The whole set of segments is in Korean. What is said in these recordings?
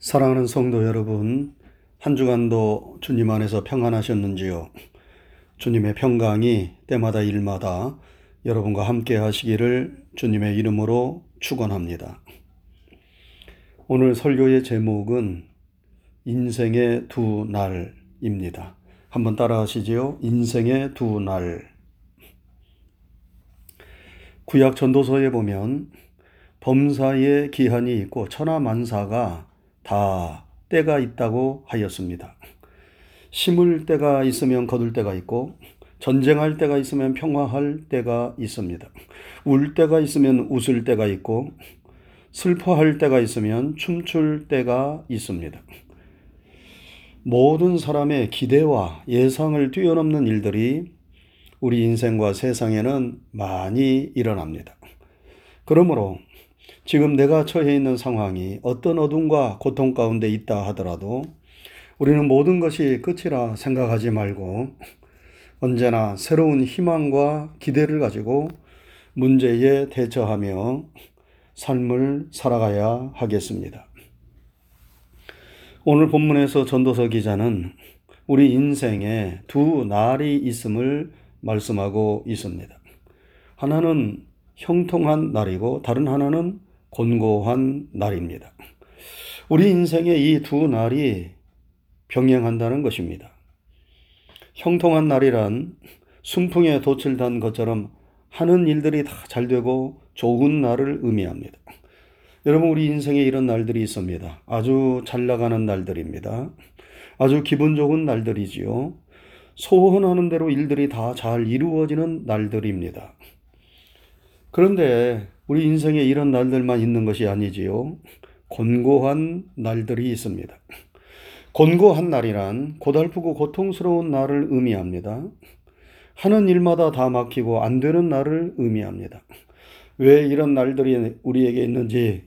사랑하는 성도 여러분, 한 주간도 주님 안에서 평안하셨는지요? 주님의 평강이 때마다 일마다 여러분과 함께 하시기를 주님의 이름으로 축원합니다. 오늘 설교의 제목은 인생의 두 날입니다. 한번 따라 하시지요. 인생의 두 날. 구약 전도서에 보면 범사의 기한이 있고 천하만사가 다 때가 있다고 하였습니다. 심을 때가 있으면 거둘 때가 있고 전쟁할 때가 있으면 평화할 때가 있습니다. 울 때가 있으면 웃을 때가 있고 슬퍼할 때가 있으면 춤출 때가 있습니다. 모든 사람의 기대와 예상을 뛰어넘는 일들이 우리 인생과 세상에는 많이 일어납니다. 그러므로 지금 내가 처해 있는 상황이 어떤 어둠과 고통 가운데 있다 하더라도 우리는 모든 것이 끝이라 생각하지 말고 언제나 새로운 희망과 기대를 가지고 문제에 대처하며 삶을 살아가야 하겠습니다. 오늘 본문에서 전도서 기자는 우리 인생에 두 날이 있음을 말씀하고 있습니다. 하나는 형통한 날이고 다른 하나는 곤고한 날입니다. 우리 인생의 이 두 날이 병행한다는 것입니다. 형통한 날이란 순풍에 돛을 단 것처럼 하는 일들이 다 잘 되고 좋은 날을 의미합니다. 여러분, 우리 인생에 이런 날들이 있습니다. 아주 잘 나가는 날들입니다. 아주 기분 좋은 날들이지요. 소원하는 대로 일들이 다 잘 이루어지는 날들입니다. 그런데 우리 인생에 이런 날들만 있는 것이 아니지요. 곤고한 날들이 있습니다. 곤고한 날이란 고달프고 고통스러운 날을 의미합니다. 하는 일마다 다 막히고 안 되는 날을 의미합니다. 왜 이런 날들이 우리에게 있는지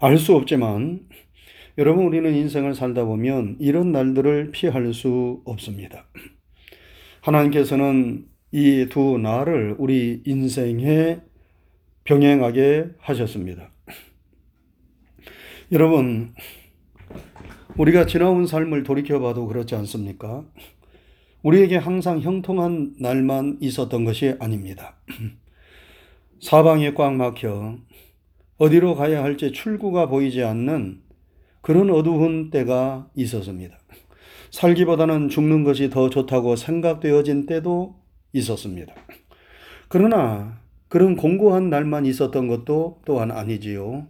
알 수 없지만 여러분 우리는 인생을 살다 보면 이런 날들을 피할 수 없습니다. 하나님께서는 이 두 날을 우리 인생에 병행하게 하셨습니다. 여러분, 우리가 지나온 삶을 돌이켜봐도 그렇지 않습니까? 우리에게 항상 형통한 날만 있었던 것이 아닙니다. 사방에 꽉 막혀 어디로 가야 할지 출구가 보이지 않는 그런 어두운 때가 있었습니다. 살기보다는 죽는 것이 더 좋다고 생각되어진 때도 있었습니다. 그러나 그런 공고한 날만 있었던 것도 또한 아니지요.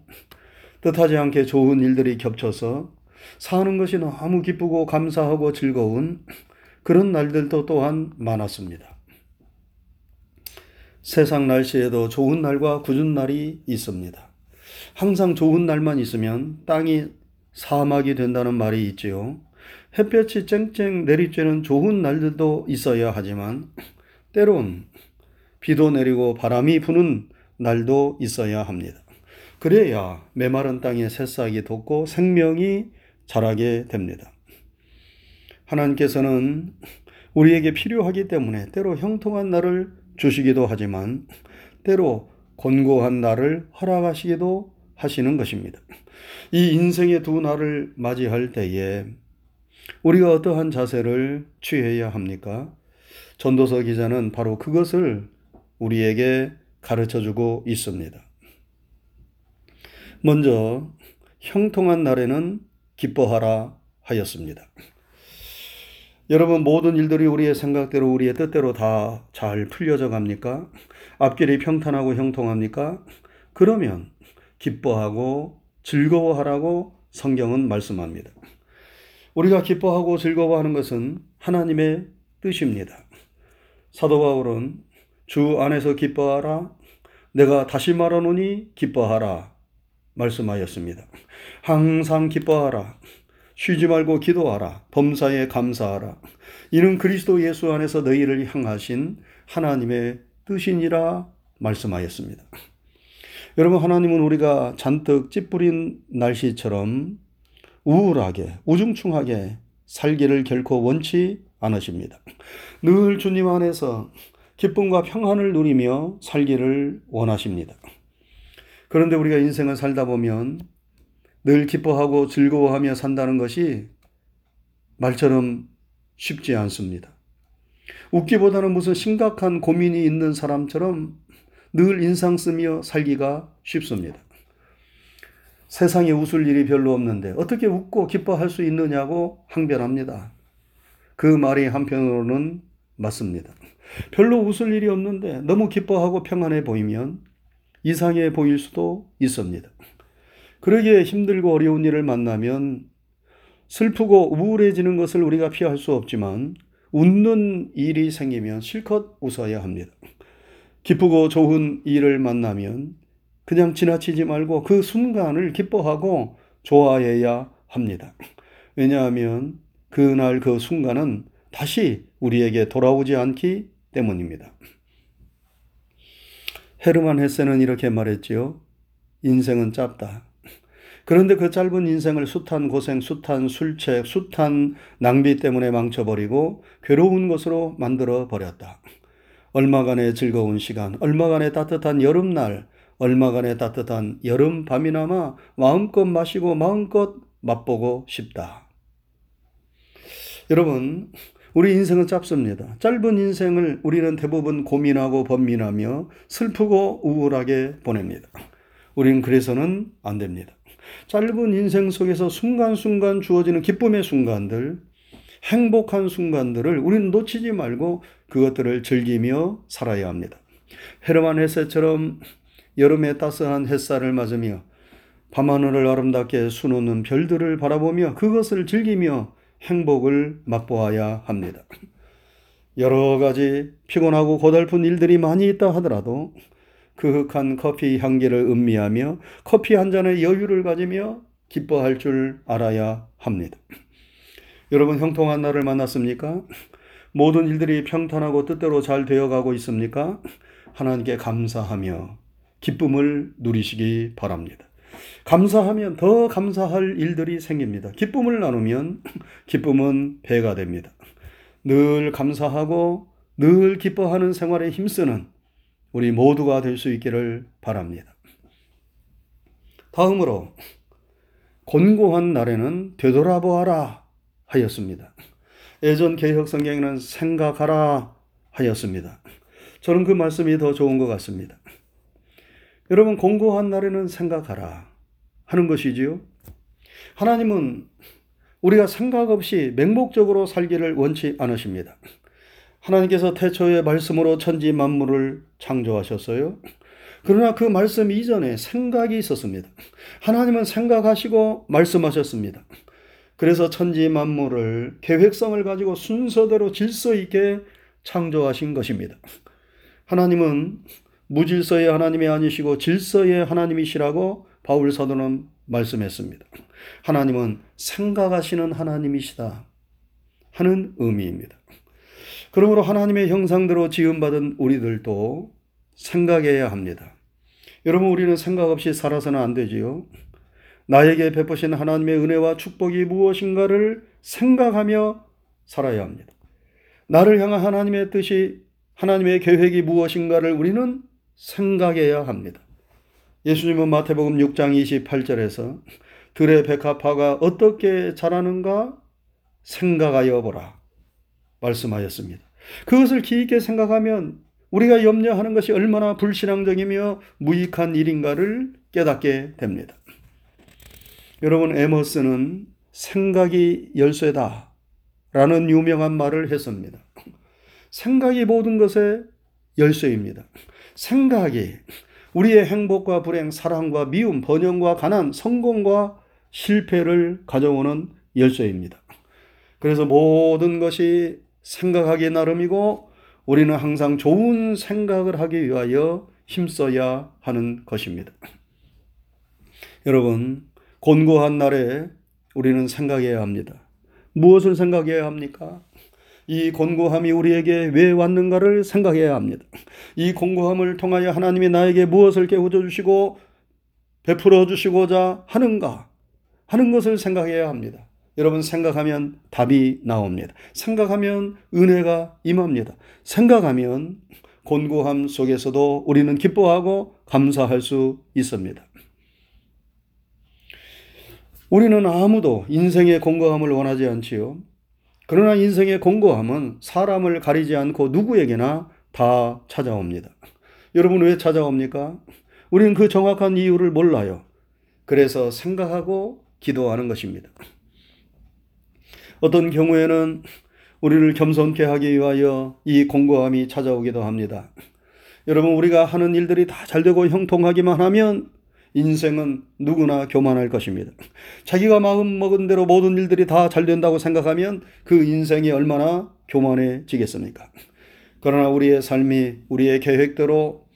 뜻하지 않게 좋은 일들이 겹쳐서 사는 것이 너무 기쁘고 감사하고 즐거운 그런 날들도 또한 많았습니다. 세상 날씨에도 좋은 날과 굳은 날이 있습니다. 항상 좋은 날만 있으면 땅이 사막이 된다는 말이 있지요. 햇볕이 쨍쨍 내리쬐는 좋은 날들도 있어야 하지만 때론 비도 내리고 바람이 부는 날도 있어야 합니다. 그래야 메마른 땅에 새싹이 돋고 생명이 자라게 됩니다. 하나님께서는 우리에게 필요하기 때문에 때로 형통한 날을 주시기도 하지만 때로 곤고한 날을 허락하시기도 하시는 것입니다. 이 인생의 두 날을 맞이할 때에 우리가 어떠한 자세를 취해야 합니까? 전도서 기자는 바로 그것을 우리에게 가르쳐 주고 있습니다. 먼저 형통한 날에는 기뻐하라 하였습니다. 여러분 모든 일들이 우리의 생각대로 우리의 뜻대로 다 잘 풀려져 갑니까? 앞길이 평탄하고 형통합니까? 그러면 기뻐하고 즐거워하라고 성경은 말씀합니다. 우리가 기뻐하고 즐거워하는 것은 하나님의 뜻입니다. 사도 바울은 주 안에서 기뻐하라. 내가 다시 말하노니 기뻐하라. 말씀하였습니다. 항상 기뻐하라. 쉬지 말고 기도하라. 범사에 감사하라. 이는 그리스도 예수 안에서 너희를 향하신 하나님의 뜻이니라 말씀하였습니다. 여러분, 하나님은 우리가 잔뜩 찌푸린 날씨처럼 우울하게, 우중충하게 살기를 결코 원치 않으십니다. 늘 주님 안에서 기쁨과 평안을 누리며 살기를 원하십니다. 그런데 우리가 인생을 살다 보면 늘 기뻐하고 즐거워하며 산다는 것이 말처럼 쉽지 않습니다. 웃기보다는 무슨 심각한 고민이 있는 사람처럼 늘 인상 쓰며 살기가 쉽습니다. 세상에 웃을 일이 별로 없는데 어떻게 웃고 기뻐할 수 있느냐고 항변합니다. 그 말이 한편으로는 맞습니다. 별로 웃을 일이 없는데 너무 기뻐하고 평안해 보이면 이상해 보일 수도 있습니다. 그러기에 힘들고 어려운 일을 만나면 슬프고 우울해지는 것을 우리가 피할 수 없지만 웃는 일이 생기면 실컷 웃어야 합니다. 기쁘고 좋은 일을 만나면 그냥 지나치지 말고 그 순간을 기뻐하고 좋아해야 합니다. 왜냐하면 그날 그 순간은 다시 우리에게 돌아오지 않기 때문입니다. 헤르만 헤세는 이렇게 말했지요. 인생은 짧다. 그런데 그 짧은 인생을 숱한 고생, 숱한 술책, 숱한 낭비 때문에 망쳐버리고 괴로운 것으로 만들어 버렸다. 얼마간의 즐거운 시간, 얼마간의 따뜻한 여름날, 얼마간의 따뜻한 여름밤이나마 마음껏 마시고 마음껏 맛보고 싶다. 여러분, 우리 인생은 짧습니다. 짧은 인생을 우리는 대부분 고민하고 번민하며 슬프고 우울하게 보냅니다. 우리는 그래서는 안 됩니다. 짧은 인생 속에서 순간순간 주어지는 기쁨의 순간들, 행복한 순간들을 우리는 놓치지 말고 그것들을 즐기며 살아야 합니다. 헤르만 헤세처럼 여름의 따스한 햇살을 맞으며 밤하늘을 아름답게 수놓는 별들을 바라보며 그것을 즐기며 행복을 맛보아야 합니다. 여러 가지 피곤하고 고달픈 일들이 많이 있다 하더라도 그윽한 커피 향기를 음미하며 커피 한 잔의 여유를 가지며 기뻐할 줄 알아야 합니다. 여러분 형통한 날을 만났습니까? 모든 일들이 평탄하고 뜻대로 잘 되어가고 있습니까? 하나님께 감사하며 기쁨을 누리시기 바랍니다. 감사하면 더 감사할 일들이 생깁니다. 기쁨을 나누면 기쁨은 배가 됩니다. 늘 감사하고 늘 기뻐하는 생활에 힘쓰는 우리 모두가 될 수 있기를 바랍니다. 다음으로 곤고한 날에는 되돌아보아라 하였습니다. 예전 개혁 성경에는 생각하라 하였습니다. 저는 그 말씀이 더 좋은 것 같습니다. 여러분 공고한 날에는 생각하라 하는 것이지요. 하나님은 우리가 생각 없이 맹목적으로 살기를 원치 않으십니다. 하나님께서 태초의 말씀으로 천지 만물을 창조하셨어요. 그러나 그 말씀 이전에 생각이 있었습니다. 하나님은 생각하시고 말씀하셨습니다. 그래서 천지 만물을 계획성을 가지고 순서대로 질서 있게 창조하신 것입니다. 하나님은 무질서의 하나님이 아니시고 질서의 하나님이시라고 바울 사도는 말씀했습니다. 하나님은 생각하시는 하나님이시다 하는 의미입니다. 그러므로 하나님의 형상대로 지음받은 우리들도 생각해야 합니다. 여러분, 우리는 생각 없이 살아서는 안 되지요. 나에게 베푸신 하나님의 은혜와 축복이 무엇인가를 생각하며 살아야 합니다. 나를 향한 하나님의 뜻이, 하나님의 계획이 무엇인가를 우리는 생각해야 합니다. 예수님은 마태복음 6장 28절에서 들의 백합화가 어떻게 자라는가 생각하여 보라 말씀하였습니다. 그것을 깊게 생각하면 우리가 염려하는 것이 얼마나 불신앙적이며 무익한 일인가를 깨닫게 됩니다. 여러분 에머스는 생각이 열쇠다 라는 유명한 말을 했습니다. 생각이 모든 것의 열쇠입니다. 생각이 우리의 행복과 불행, 사랑과 미움, 번영과 가난, 성공과 실패를 가져오는 열쇠입니다. 그래서 모든 것이 생각하기 나름이고 우리는 항상 좋은 생각을 하기 위하여 힘써야 하는 것입니다. 여러분, 곤고한 날에 우리는 생각해야 합니다. 무엇을 생각해야 합니까? 이 곤고함이 우리에게 왜 왔는가를 생각해야 합니다. 이 곤고함을 통하여 하나님이 나에게 무엇을 깨우쳐 주시고 베풀어 주시고자 하는가 하는 것을 생각해야 합니다. 여러분 생각하면 답이 나옵니다. 생각하면 은혜가 임합니다. 생각하면 곤고함 속에서도 우리는 기뻐하고 감사할 수 있습니다. 우리는 아무도 인생의 공고함을 원하지 않지요. 그러나 인생의 공고함은 사람을 가리지 않고 누구에게나 다 찾아옵니다. 여러분 왜 찾아옵니까? 우리는 그 정확한 이유를 몰라요. 그래서 생각하고 기도하는 것입니다. 어떤 경우에는 우리를 겸손케 하기 위하여 이 공고함이 찾아오기도 합니다. 여러분, 우리가 하는 일들이 다 잘 되고 형통하기만 하면 인생은 누구나 교만할 것입니다. 자기가 마음 먹은 대로 모든 일들이 다 잘 된다고 생각하면 그 인생이 얼마나 교만해지겠습니까? 그러나 우리의 삶이 우리의 계획대로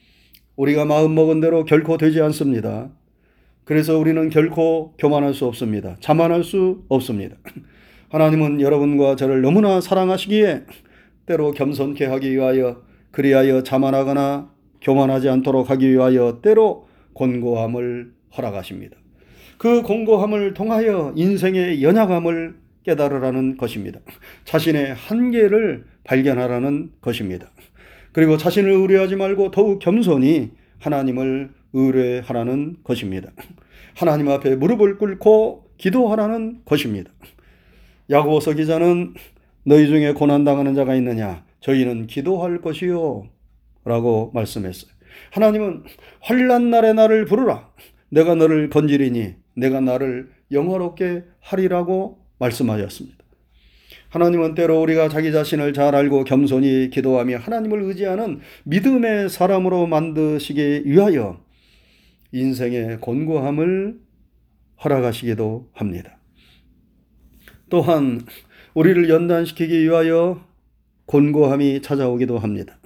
우리가 마음 먹은 대로 결코 되지 않습니다. 그래서 우리는 결코 교만할 수 없습니다. 자만할 수 없습니다. 하나님은 여러분과 저를 너무나 사랑하시기에 때로 겸손케 하기 위하여 그리하여 자만하거나 교만하지 않도록 하기 위하여 때로 곤고함을 허락하십니다. 그 곤고함을 통하여 인생의 연약함을 깨달으라는 것입니다. 자신의 한계를 발견하라는 것입니다. 그리고 자신을 의뢰하지 말고 더욱 겸손히 하나님을 의뢰하라는 것입니다. 하나님 앞에 무릎을 꿇고 기도하라는 것입니다. 야고보서 기자는 너희 중에 고난 당하는 자가 있느냐? 저희는 기도할 것이요. 라고 말씀했어요. 하나님은 환란 날에 나를 부르라. 내가 너를 건지리니 내가 나를 영화롭게 하리라고 말씀하셨습니다. 하나님은 때로 우리가 자기 자신을 잘 알고 겸손히 기도하며 하나님을 의지하는 믿음의 사람으로 만드시기 위하여 인생의 곤고함을 허락하시기도 합니다. 또한 우리를 연단시키기 위하여 곤고함이 찾아오기도 합니다.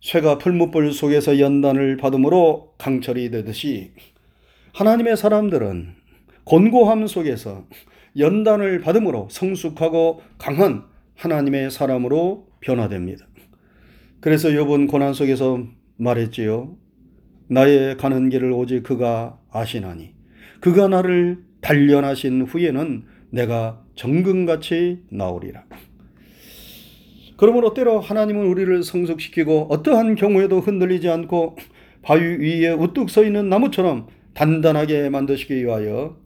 쇠가 풀무불 속에서 연단을 받음으로 강철이 되듯이 하나님의 사람들은 곤고함 속에서 연단을 받음으로 성숙하고 강한 하나님의 사람으로 변화됩니다. 그래서 요번 고난 속에서 말했지요. 나의 가는 길을 오직 그가 아시나니 그가 나를 단련하신 후에는 내가 정금같이 나오리라. 그러므로 때로 하나님은 우리를 성숙시키고 어떠한 경우에도 흔들리지 않고 바위 위에 우뚝 서 있는 나무처럼 단단하게 만드시기 위하여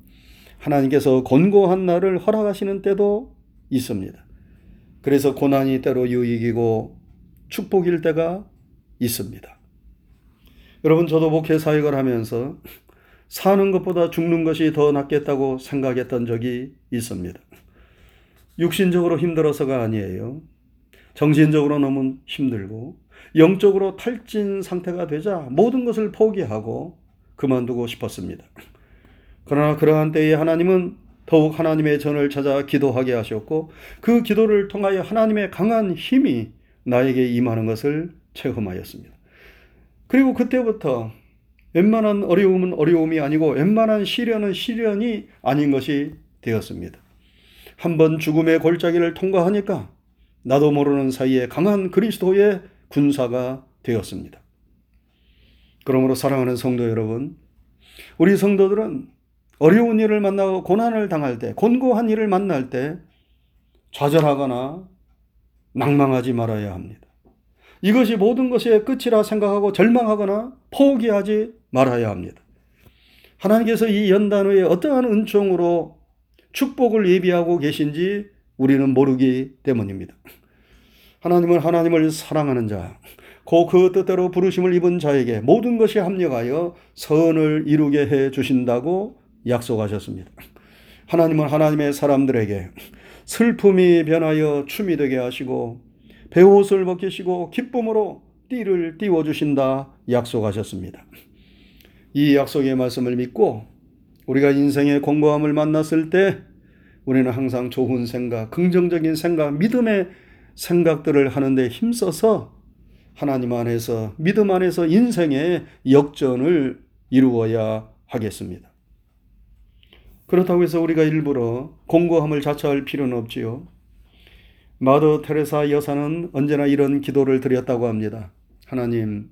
하나님께서 곤고한 날을 허락하시는 때도 있습니다. 그래서 고난이 때로 유익이고 축복일 때가 있습니다. 여러분, 저도 목회 사역을 하면서 사는 것보다 죽는 것이 더 낫겠다고 생각했던 적이 있습니다. 육신적으로 힘들어서가 아니에요. 정신적으로 너무 힘들고 영적으로 탈진 상태가 되자 모든 것을 포기하고 그만두고 싶었습니다. 그러나 그러한 때에 하나님은 더욱 하나님의 전을 찾아 기도하게 하셨고 그 기도를 통하여 하나님의 강한 힘이 나에게 임하는 것을 체험하였습니다. 그리고 그때부터 웬만한 어려움은 어려움이 아니고 웬만한 시련은 시련이 아닌 것이 되었습니다. 한번 죽음의 골짜기를 통과하니까 나도 모르는 사이에 강한 그리스도의 군사가 되었습니다. 그러므로 사랑하는 성도 여러분, 우리 성도들은 어려운 일을 만나고 고난을 당할 때, 곤고한 일을 만날 때 좌절하거나 낭망하지 말아야 합니다. 이것이 모든 것의 끝이라 생각하고 절망하거나 포기하지 말아야 합니다. 하나님께서 이 연단 후에 어떠한 은총으로 축복을 예비하고 계신지 우리는 모르기 때문입니다. 하나님은 하나님을 사랑하는 자, 그 뜻대로 부르심을 입은 자에게 모든 것이 합력하여 선을 이루게 해 주신다고 약속하셨습니다. 하나님은 하나님의 사람들에게 슬픔이 변하여 춤이 되게 하시고 배옷을 벗기시고 기쁨으로 띠를 띄워 주신다 약속하셨습니다. 이 약속의 말씀을 믿고 우리가 인생의 공고함을 만났을 때 우리는 항상 좋은 생각, 긍정적인 생각, 믿음의 생각들을 하는데 힘써서 하나님 안에서, 믿음 안에서 인생의 역전을 이루어야 하겠습니다. 그렇다고 해서 우리가 일부러 공고함을 자처할 필요는 없지요. 마더 테레사 여사는 언제나 이런 기도를 드렸다고 합니다. 하나님,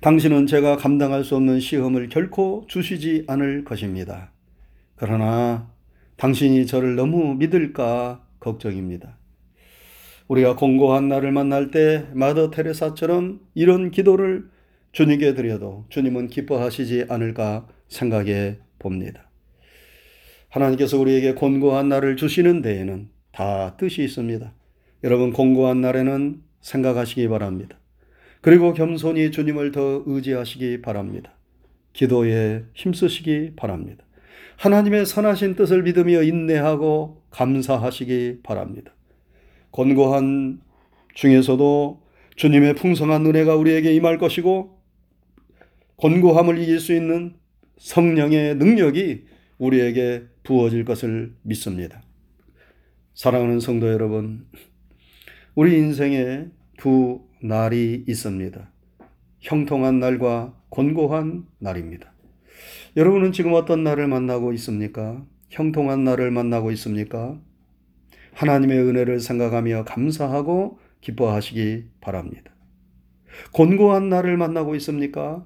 당신은 제가 감당할 수 없는 시험을 결코 주시지 않을 것입니다. 그러나 당신이 저를 너무 믿을까 걱정입니다. 우리가 공고한 날을 만날 때 마더 테레사처럼 이런 기도를 주님께 드려도 주님은 기뻐하시지 않을까 생각해 봅니다. 하나님께서 우리에게 곤고한 날을 주시는 데에는 다 뜻이 있습니다. 여러분, 곤고한 날에는 생각하시기 바랍니다. 그리고 겸손히 주님을 더 의지하시기 바랍니다. 기도에 힘쓰시기 바랍니다. 하나님의 선하신 뜻을 믿으며 인내하고 감사하시기 바랍니다. 곤고한 중에서도 주님의 풍성한 은혜가 우리에게 임할 것이고 곤고함을 이길 수 있는 성령의 능력이 우리에게 부어질 것을 믿습니다. 사랑하는 성도 여러분, 우리 인생에 두 날이 있습니다. 형통한 날과 곤고한 날입니다. 여러분은 지금 어떤 날을 만나고 있습니까? 형통한 날을 만나고 있습니까? 하나님의 은혜를 생각하며 감사하고 기뻐하시기 바랍니다. 곤고한 날을 만나고 있습니까?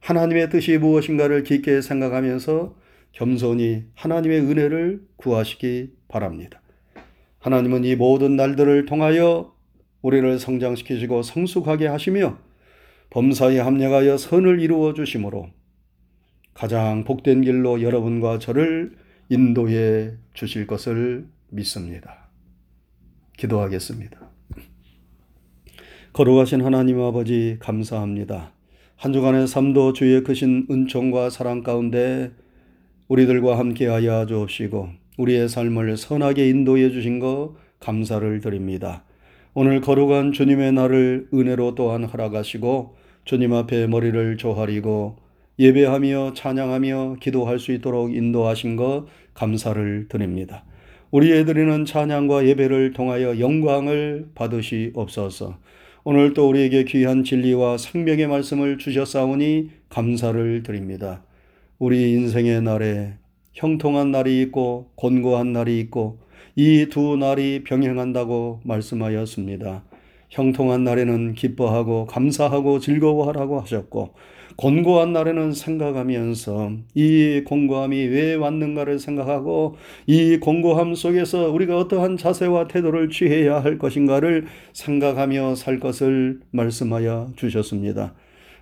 하나님의 뜻이 무엇인가를 깊게 생각하면서 겸손히 하나님의 은혜를 구하시기 바랍니다. 하나님은 이 모든 날들을 통하여 우리를 성장시키시고 성숙하게 하시며 범사에 합력하여 선을 이루어 주심으로 가장 복된 길로 여러분과 저를 인도해 주실 것을 믿습니다. 기도하겠습니다. 거룩하신 하나님 아버지 감사합니다. 한 주간의 삶도 주의 크신 은총과 사랑 가운데 우리들과 함께하여 주옵시고 우리의 삶을 선하게 인도해 주신 것 감사를 드립니다. 오늘 거룩한 주님의 날을 은혜로 또한 허락하시고 주님 앞에 머리를 조아리고 예배하며 찬양하며 기도할 수 있도록 인도하신 것 감사를 드립니다. 우리의 드리는 찬양과 예배를 통하여 영광을 받으시옵소서. 오늘 또 우리에게 귀한 진리와 생명의 말씀을 주셨사오니 감사를 드립니다. 우리 인생의 날에 형통한 날이 있고 곤고한 날이 있고 이 두 날이 병행한다고 말씀하였습니다. 형통한 날에는 기뻐하고 감사하고 즐거워하라고 하셨고 곤고한 날에는 생각하면서 이 곤고함이 왜 왔는가를 생각하고 이 곤고함 속에서 우리가 어떠한 자세와 태도를 취해야 할 것인가를 생각하며 살 것을 말씀하여 주셨습니다.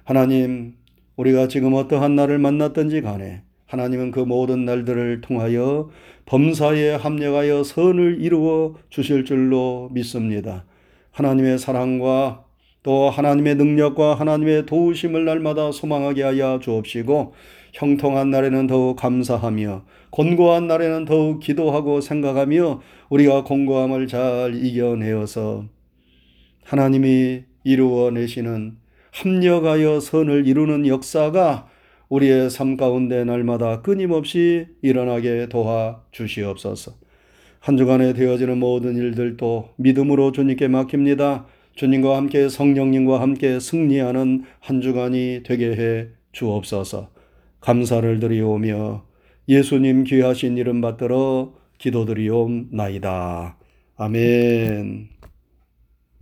하나님, 우리가 지금 어떠한 날을 만났든지 간에 하나님은 그 모든 날들을 통하여 범사에 합력하여 선을 이루어 주실 줄로 믿습니다. 하나님의 사랑과 또 하나님의 능력과 하나님의 도우심을 날마다 소망하게 하여 주옵시고 형통한 날에는 더욱 감사하며 곤고한 날에는 더욱 기도하고 생각하며 우리가 곤고함을 잘 이겨내어서 하나님이 이루어내시는 합력하여 선을 이루는 역사가 우리의 삶 가운데 날마다 끊임없이 일어나게 도와 주시옵소서. 한 주간에 되어지는 모든 일들도 믿음으로 주님께 맡깁니다. 주님과 함께 성령님과 함께 승리하는 한 주간이 되게 해 주옵소서. 감사를 드리오며 예수님 귀하신 이름 받들어 기도드리옵나이다. 아멘.